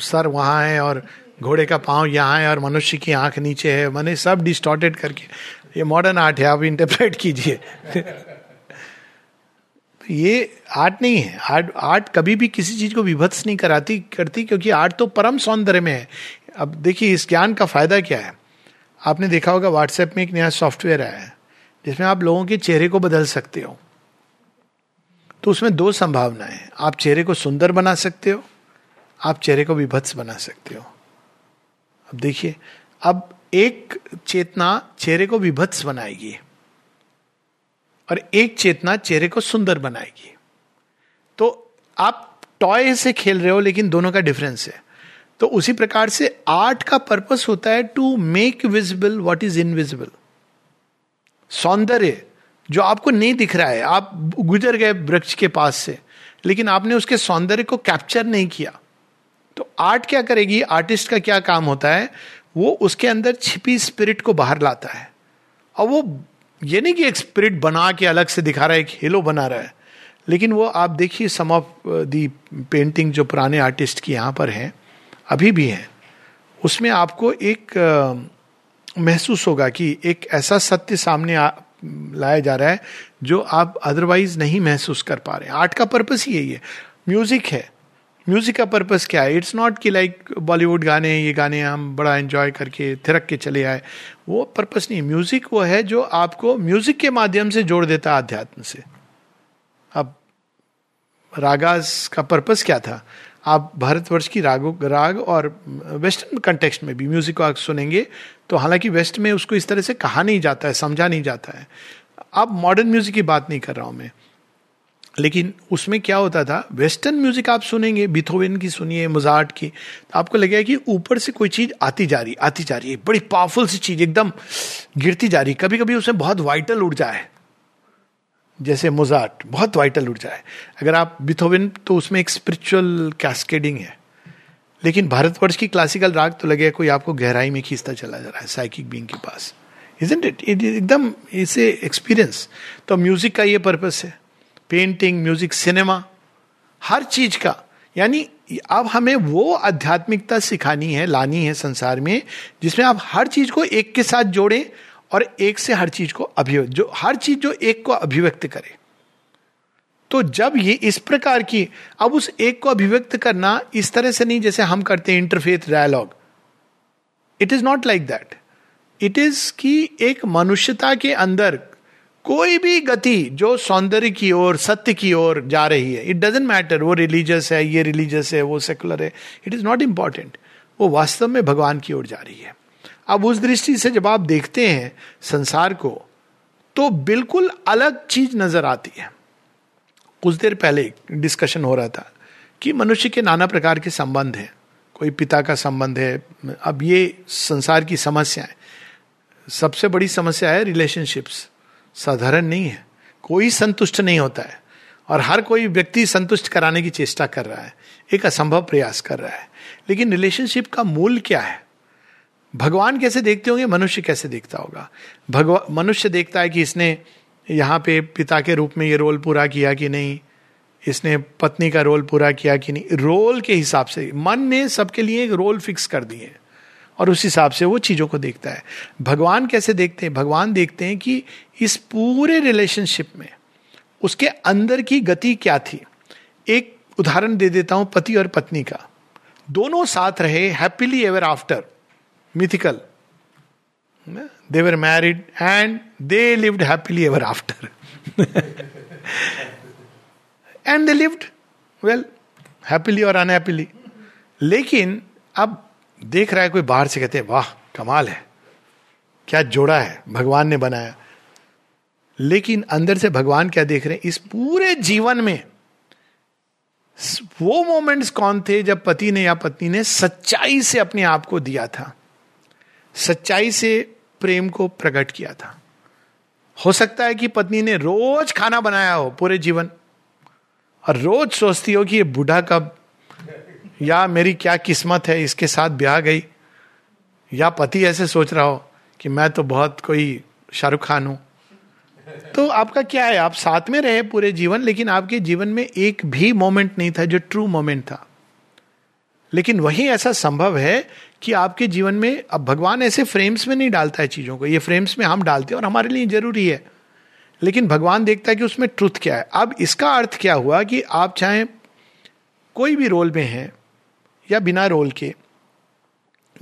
सर वहाँ है और घोड़े का पाँव यहाँ है और मनुष्य की आँख नीचे है। मैंने सब डिस्टॉर्टेड करके, ये मॉडर्न आर्ट है, आप इंटरप्रेट कीजिए। तो ये आर्ट नहीं है। आर्ट आर्ट कभी भी किसी चीज़ को विभत्स नहीं कराती, करती, क्योंकि आर्ट तो परम सौंदर्य में है। अब देखिए, इस ज्ञान का फ़ायदा क्या है? आपने देखा होगा व्हाट्सएप में एक नया सॉफ्टवेयर आया है, जिसमें आप लोगों के चेहरे को बदल सकते हो। तो उसमें दो संभावनाएँ आप चेहरे को सुंदर बना सकते हो, आप चेहरे को विभत्स बना सकते हो। अब देखिए, अब एक चेतना चेहरे को विभत्स बनाएगी और एक चेतना चेहरे को सुंदर बनाएगी। तो आप टॉय से खेल रहे हो, लेकिन दोनों का डिफरेंस है। तो उसी प्रकार से आर्ट का पर्पस होता है to make visible what is invisible सौंदर्य जो आपको नहीं दिख रहा है आप गुजर गए वृक्ष के पास से लेकिन आपने उसके सौंदर्य को कैप्चर नहीं किया। तो आर्ट क्या करेगी? आर्टिस्ट का क्या काम होता है? वो उसके अंदर छिपी स्पिरिट को बाहर लाता है। और वो ये नहीं कि एक स्पिरिट बना के अलग से दिखा रहा है एक हेलो बना रहा है लेकिन वो आप देखिए सम ऑफ़ दी पेंटिंग जो पुराने आर्टिस्ट की यहाँ पर हैं अभी भी हैं उसमें आपको एक uh, महसूस होगा कि एक ऐसा सत्य सामने लाया जा रहा है, जो आप अदरवाइज़ नहीं महसूस कर पा रहे आर्ट का पर्पस ही यही है। म्यूज़िक है। म्यूज़िक का पर्पस क्या है? इट्स नॉट कि लाइक बॉलीवुड गाने, ये गाने हम बड़ा एंजॉय करके थिरक के चले आए। वो पर्पस नहीं म्यूज़िक वो है जो आपको म्यूज़िक के माध्यम से जोड़ देता है अध्यात्म से। अब रागाज का पर्पस क्या था? आप भारतवर्ष की रागों, राग और वेस्टर्न कंटेक्स्ट में भी म्यूज़िक को सुनेंगे तो हालाँकि वेस्ट में उसको इस तरह से कहा नहीं जाता है, समझा नहीं जाता है। अब मॉडर्न म्यूज़िक की बात नहीं कर रहा हूँ मैं। लेकिन उसमें क्या होता था, वेस्टर्न म्यूज़िक आप सुनेंगे बिथोवेन की सुनिए मुजार्ट की तो आपको लगेगा कि ऊपर से कोई चीज़ आती जा रही, आती जा रही है, बड़ी पावरफुल सी चीज़, एकदम गिरती जा रही कभी कभी उसमें बहुत वाइटल ऊर्जा है। जैसे मुजार्ट, बहुत वाइटल ऊर्जा है। अगर आप बिथोवेन तो उसमें एक स्पिरिचुअल कैस्केडिंग है। लेकिन भारतवर्ष की क्लासिकल राग तो लगे कोई आपको गहराई में खींचता चला जा रहा है साइकिक बींग के पास। इजेंट इट एकदम इसे एक्सपीरियंस तो म्यूज़िक का ये पर्पस है। पेंटिंग म्यूज़िक सिनेमा हर चीज़ का। यानी अब हमें वो आध्यात्मिकता सिखानी है, लानी है संसार में, जिसमें आप हर चीज़ को एक के साथ जोड़ें और एक से हर चीज़ को अभिव्यक्त जो हर चीज़ जो एक को अभिव्यक्त करे। तो जब ये इस प्रकार की, अब उस एक को अभिव्यक्त करना इस तरह से नहीं जैसे हम करते हैं interfaith dialogue it is not like that it is कि एक मनुष्यता के अंदर कोई भी गति जो सौंदर्य की ओर, सत्य की ओर जा रही है इट डजेंट मैटर वो रिलीजियस है, ये रिलीजियस है, वो सेकुलर है इट इज़ नॉट इंपॉर्टेंट वो वास्तव में भगवान की ओर जा रही है। अब उस दृष्टि से जब आप देखते हैं संसार को तो बिल्कुल अलग चीज़ नज़र आती है। कुछ देर पहले डिस्कशन हो रहा था कि मनुष्य के नाना प्रकार के संबंध हैं। कोई पिता का संबंध है। अब ये संसार की समस्या है सबसे बड़ी समस्या है रिलेशनशिप्स साधारण नहीं है। कोई संतुष्ट नहीं होता है। और हर कोई व्यक्ति संतुष्ट कराने की चेष्टा कर रहा है। एक असंभव प्रयास कर रहा है। लेकिन रिलेशनशिप का मूल क्या है? भगवान कैसे देखते होंगे, मनुष्य कैसे देखता होगा? भगवान मनुष्य देखता है कि इसने यहाँ पे पिता के रूप में ये रोल पूरा किया कि नहीं? इसने पत्नी का रोल पूरा किया कि नहीं? रोल के हिसाब से, मन ने सबके लिए एक रोल फिक्स कर दिए और उस हिसाब से वो चीज़ों को देखता है। भगवान कैसे देखते हैं? भगवान देखते हैं कि इस पूरे रिलेशनशिप में उसके अंदर की गति क्या थी? एक उदाहरण दे देता हूँ पति और पत्नी का। दोनों साथ रहे happily ever after mythical they were married and they lived happily ever after and they lived well happily और अनहैप्पीली लेकिन अब देख रहा है कोई बाहर से कहते हैं वाह कमाल है क्या जोड़ा है भगवान ने बनाया लेकिन अंदर से भगवान क्या देख रहे हैं इस पूरे जीवन में वो मोमेंट्स कौन थे जब पति ने या पत्नी ने सच्चाई से अपने आप को दिया था सच्चाई से प्रेम को प्रकट किया था। हो सकता है कि पत्नी ने रोज खाना बनाया हो पूरे जीवन और रोज सोचती हो कि ये बूढ़ा कब या मेरी क्या किस्मत है, इसके साथ ब्याह गई या पति ऐसे सोच रहा हो कि मैं तो बहुत कोई शाहरुख खान हूँ। तो आपका क्या है? आप साथ में रहे पूरे जीवन, लेकिन आपके जीवन में एक भी मोमेंट नहीं था जो ट्रू मोमेंट था। लेकिन वही ऐसा संभव है कि आपके जीवन में, अब भगवान ऐसे फ्रेम्स में नहीं डालता है चीज़ों को। ये फ्रेम्स में हम डालते हैं और हमारे लिए ज़रूरी है। लेकिन भगवान देखता है कि उसमें ट्रुथ क्या है। अब इसका अर्थ क्या हुआ कि आप चाहे कोई भी रोल में हैं या बिना रोल के,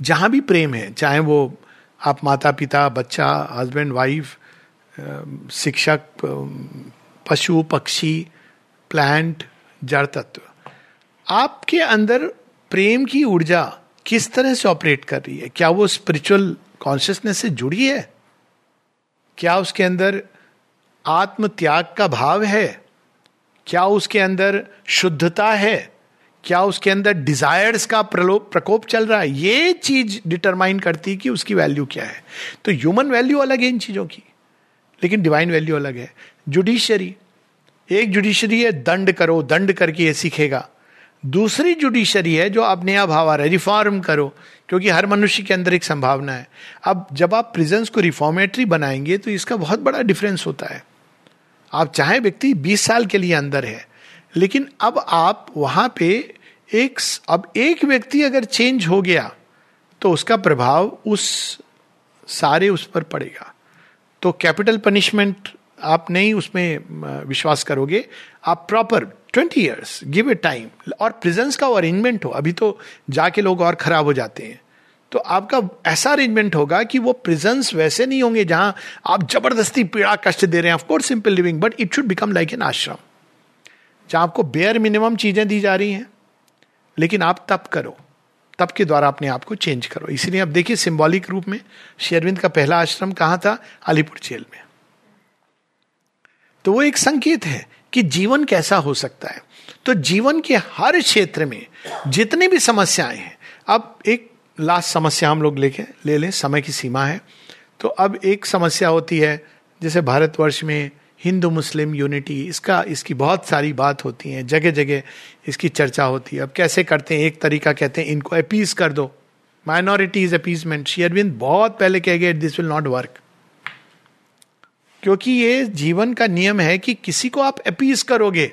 जहाँ भी प्रेम है, चाहे वो आप माता पिता बच्चा हस्बैंड वाइफ शिक्षक पशु, पक्षी प्लांट जड़ तत्व, आपके अंदर प्रेम की ऊर्जा किस तरह से ऑपरेट कर रही है? क्या वो स्पिरिचुअल कॉन्शियसनेस से जुड़ी है? क्या उसके अंदर आत्म त्याग का भाव है? क्या उसके अंदर शुद्धता है? क्या उसके अंदर डिजायर्स का प्रलोप प्रकोप चल रहा है? ये चीज़ डिटरमाइन करती है कि उसकी वैल्यू क्या है। तो ह्यूमन वैल्यू अलग है इन चीज़ों की, लेकिन डिवाइन वैल्यू अलग है। जुडिशरी एक जुडिशरी है, दंड करो, दंड करके ये सीखेगा। दूसरी जुडिशरी है जो अब नया भाव आ रहा है रिफॉर्म करो, क्योंकि हर मनुष्य के अंदर एक संभावना है। अब जब आप प्रिजेंस को रिफॉर्मेटरी बनाएँगे तो इसका बहुत बड़ा डिफरेंस होता है। आप चाहे व्यक्ति 20 साल के लिए अंदर है, लेकिन अब आप वहाँ पे एक अब एक व्यक्ति अगर चेंज हो गया तो उसका प्रभाव उस सारे उस पर पड़ेगा। तो कैपिटल पनिशमेंट आप नहीं उसमें विश्वास करोगे, आप proper twenty years give a time. और प्रेजेंस का अरेंजमेंट हो, अभी तो जाके लोग और खराब हो जाते हैं। तो आपका ऐसा अरेंजमेंट होगा कि वो प्रेजेंस वैसे नहीं होंगे जहाँ आप ज़बरदस्ती पीड़ा, कष्ट दे रहे हैं। Of course simple living but it should become like an ashram जहाँ आपको बेयर मिनिमम चीज़ें दी जा रही हैं। लेकिन आप तप करो। तप के द्वारा अपने आप को चेंज करो। इसलिए आप देखिए सिंबॉलिक रूप में शेरविंद का पहला आश्रम कहाँ था? अलीपुर जेल में। तो वो एक संकेत है। कि जीवन कैसा हो सकता है। तो जीवन के हर क्षेत्र में जितनी भी समस्याएँ हैं, अब एक लास्ट समस्या हम लोग लेके ले लें, समय की सीमा है। तो अब एक समस्या होती है, जैसे भारतवर्ष में हिंदू, मुस्लिम यूनिटी इसका, इसकी बहुत सारी बात होती है जगह जगह इसकी चर्चा होती है। अब कैसे करते हैं, एक तरीका कहते हैं, इनको अपीज कर दो। माइनॉरिटी इज़ अपीजमेंट शेयरविंद बहुत पहले कह गए दिस विल नॉट वर्क क्योंकि ये जीवन का नियम है कि किसी को आप अपीज करोगे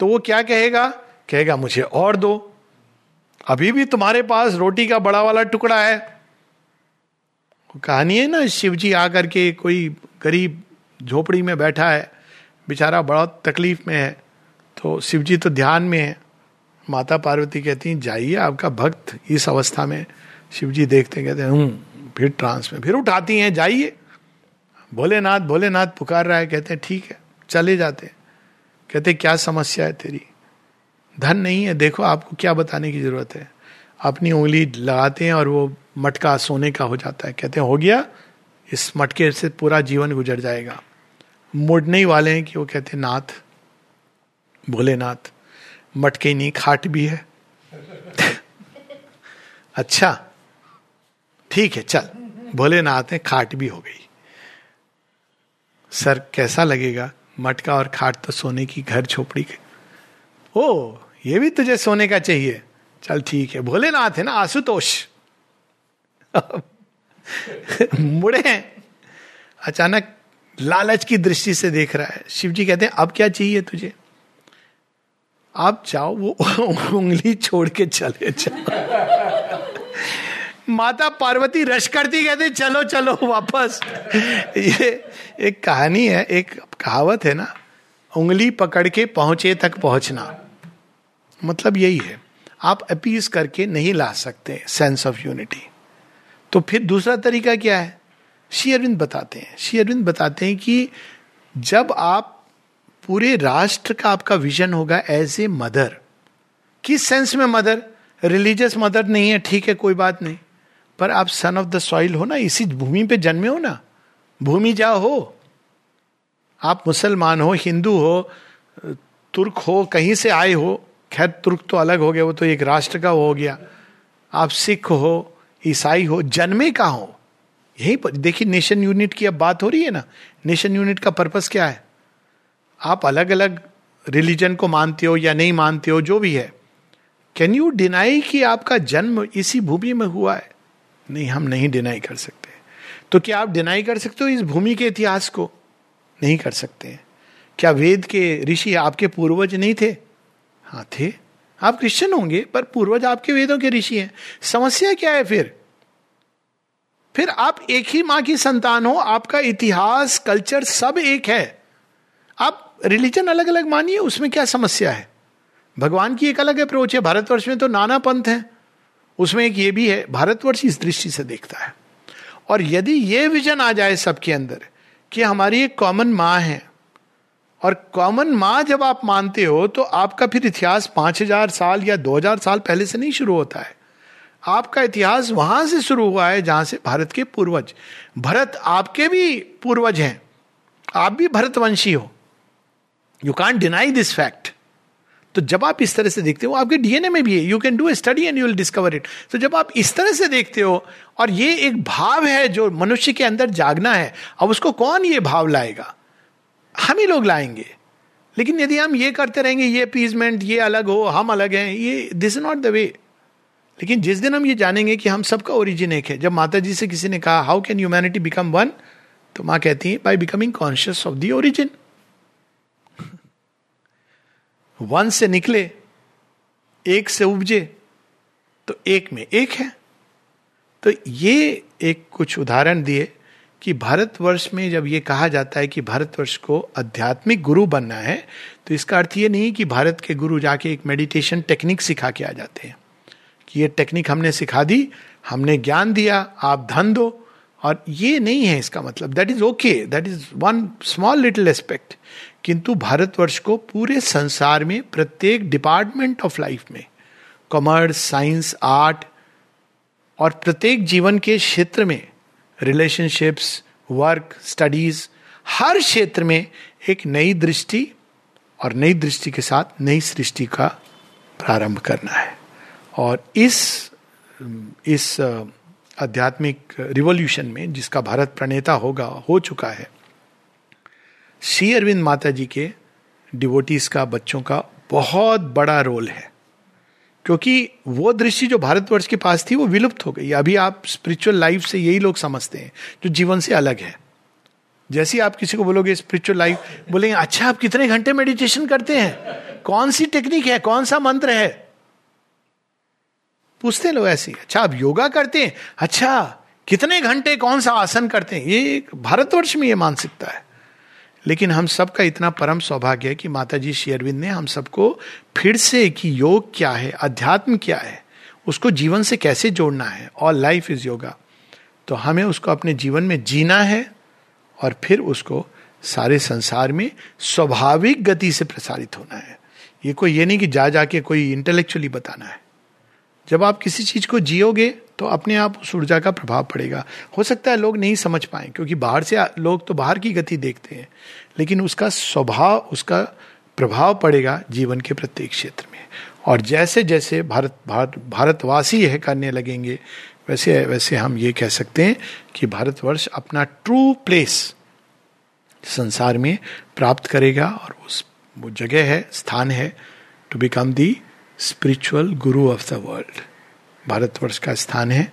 तो वो क्या कहेगा? कहेगा, मुझे और दो। अभी भी तुम्हारे पास रोटी का बड़ा वाला टुकड़ा है। कहानी है ना शिव जी आकर के कोई गरीब झोपड़ी में बैठा है, बेचारा बड़ा तकलीफ़ में है तो शिव जी तो ध्यान में है। माता पार्वती कहती हैं, जाइए आपका भक्त इस अवस्था में। शिव जी देखते कहते हैं हम्म फिर ट्रांस में, फिर उठाती हैं, जाइए। भोलेनाथ भोलेनाथ पुकार रहा है, कहते हैं, ठीक है, चले जाते कहते क्या समस्या है तेरी? धन नहीं है, देखो आपको क्या बताने की ज़रूरत है। अपनी उंगली लगाते हैं और वो मटका सोने का हो जाता है। कहते हैं, हो गया, इस मटके से पूरा जीवन गुजर जाएगा। मुड़ने ही वाले हैं कि वो कहते नाथ, भोलेनाथ, मटके नहीं खाट भी है। अच्छा ठीक है, चल, भोलेनाथ है खाट भी हो गई। सर कैसा लगेगा? मटका और खाट तो सोने की घर छोपड़ी के। ओ, ये भी तुझे सोने का चाहिए। चल ठीक है, भोलेनाथ है ना, आशुतोष। मुड़े हैं। अचानक लालच की दृष्टि से देख रहा है। शिव जी कहते हैं, अब क्या चाहिए तुझे? आप जाओ, वो उंगली छोड़ के चले जाओ। माता पार्वती रश करती, कहते, चलो चलो, वापस. ये एक कहानी है, एक कहावत है ना, उंगली पकड़ के पहुँचे तक पहुँचना। मतलब यही है, आप अपीज करके नहीं ला सकते सेंस ऑफ़ यूनिटी तो फिर दूसरा तरीका क्या है? श्री अरविंद बताते हैं। श्री अरविंद बताते हैं कि जब आप पूरे राष्ट्र का आपका विजन होगा एज ए मदर किस सेंस में मदर रिलीजियस मदर नहीं है, ठीक है, कोई बात नहीं। पर आप सन ऑफ़ द सॉइल हो ना, इसी भूमि पे जन्मे हो ना, भूमि जा हो। आप मुसलमान हो, हिंदू हो, तुर्क हो, कहीं से आए हो, खैर तुर्क तो अलग हो गया, वो तो एक राष्ट्र का हो गया। आप सिख हो, ईसाई हो, जन्मे का हो? यही देखिए नेशन यूनिट की अब बात हो रही है ना नेशन यूनिट का पर्पस क्या है? आप अलग अलग रिलीजन को मानते हो या नहीं मानते हो, जो भी है कैन यू डिनाई कि आपका जन्म इसी भूमि में हुआ है? नहीं, हम नहीं डिनाई कर सकते। तो क्या आप डिनाई कर सकते हो इस भूमि के इतिहास को? नहीं कर सकते। क्या वेद के ऋषि आपके पूर्वज नहीं थे? हाँ थे। आप क्रिश्चियन होंगे, पर पूर्वज आपके वेदों के ऋषि हैं। समस्या क्या है फिर? फिर आप एक ही माँ की संतान हो, आपका इतिहास कल्चर सब एक है। आप रिलीजन अलग अलग मानिए, उसमें क्या समस्या है? भगवान की एक अलग अप्रोच है, भारतवर्ष में तो नाना पंथ है। उसमें एक ये भी है, भारतवर्ष इस दृष्टि से देखता है। और यदि ये विजन आ जाए सबके अंदर कि हमारी एक कॉमन माँ है, और कॉमन माँ जब आप मानते हो तो आपका फिर इतिहास पाँच हज़ार साल या दो हज़ार साल पहले से नहीं शुरू होता है। आपका इतिहास वहाँ से शुरू हुआ है जहाँ से भारत के पूर्वज। भरत आपके भी पूर्वज हैं। आप भी भरतवंशी हो। You can't deny this fact तो जब आप इस तरह से देखते हो, आपके डीएनए में भी है you can do a study and you will discover it तो जब आप इस तरह से देखते हो, और ये एक भाव है जो मनुष्य के अंदर जागना है, अब उसको कौन ये भाव लाएगा? हम ही लोग लाएँगे। लेकिन यदि हम ये करते रहेंगे, ये अपीजमेंट ये अलग हो, हम अलग हैं, ये this is not the way लेकिन जिस दिन हम ये जानेंगे कि हम सबका ओरिजिन एक है, जब माता जी से किसी ने कहा how can humanity become one तो माँ कहती है by becoming conscious of the origin one से निकले, एक से उपजे तो एक में एक है। तो ये एक कुछ उदाहरण दिए कि भारतवर्ष में जब ये कहा जाता है कि भारतवर्ष को आध्यात्मिक गुरु बनना है तो इसका अर्थ ये नहीं कि भारत के गुरु जाके एक मेडिटेशन टेक्निक सिखा के आ जाते हैं, कि ये टेक्निक हमने सिखा दी, हमने ज्ञान दिया, आप धन दो, और ये नहीं है इसका मतलब। That is okay that is one small little aspect किंतु भारतवर्ष को पूरे संसार में प्रत्येक डिपार्टमेंट ऑफ़ लाइफ में कॉमर्स साइंस आर्ट और प्रत्येक जीवन के क्षेत्र में रिलेशनशिप्स वर्क स्टडीज़ हर क्षेत्र में एक नई दृष्टि और नई दृष्टि के साथ नई सृष्टि का प्रारंभ करना है। और इस इस आध्यात्मिक रिवॉल्यूशन में जिसका भारत प्रणेता होगा, हो चुका है श्री अरविंद माता जी के डिवोटीज का, बच्चों का बहुत बड़ा रोल है। क्योंकि वो दृष्टि जो भारतवर्ष के पास थी, वो विलुप्त हो गई। अभी आप स्पिरिचुअल लाइफ से यही लोग समझते हैं, जो जीवन से अलग है। जैसे आप किसी को बोलोगे स्पिरिचुअल लाइफ बोलेंगे अच्छा आप कितने घंटे मेडिटेशन करते हैं? कौन सी टेक्निक है? कौन सा मंत्र है? पूछते लोग ऐसे अच्छा आप योगा करते हैं? अच्छा कितने घंटे कौन सा आसन करते हैं? ये भारतवर्ष में ये मानसिकता है। लेकिन हम सबका इतना परम सौभाग्य है कि माता जी शेयरविंद ने हम सबको फिर से कि योग क्या है, अध्यात्म क्या है, उसको जीवन से कैसे जोड़ना है और लाइफ इज़ योगा तो हमें उसको अपने जीवन में जीना है और फिर उसको सारे संसार में स्वाभाविक गति से प्रसारित होना है। ये कोई ये नहीं कि जा जाके कोई इंटेलेक्चुअली बताना है। जब आप किसी चीज़ को जियोगे तो अपने आप उस ऊर्जा का प्रभाव पड़ेगा। हो सकता है लोग नहीं समझ पाए, क्योंकि बाहर से लोग तो बाहर की गति देखते हैं, लेकिन उसका स्वभाव, उसका प्रभाव पड़ेगा जीवन के प्रत्येक क्षेत्र में। और जैसे जैसे भारत भारत, भारतवासी है करने लगेंगे, वैसे वैसे हम ये कह सकते हैं कि भारतवर्ष अपना ट्रू प्लेस संसार में प्राप्त करेगा और उस, वो जगह है, स्थान है to become the spiritual guru of the world Bharatvarsh का स्थान है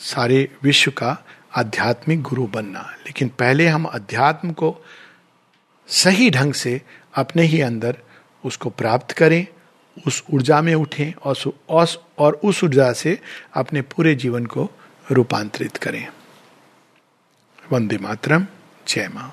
सारे विश्व का आध्यात्मिक गुरु बनना लेकिन पहले हम अध्यात्म को सही ढंग से अपने ही अंदर उसको प्राप्त करें उस ऊर्जा में उठें और और उस ऊर्जा से अपने पूरे जीवन को रूपांतरित करें वंदे मातरम जय माँ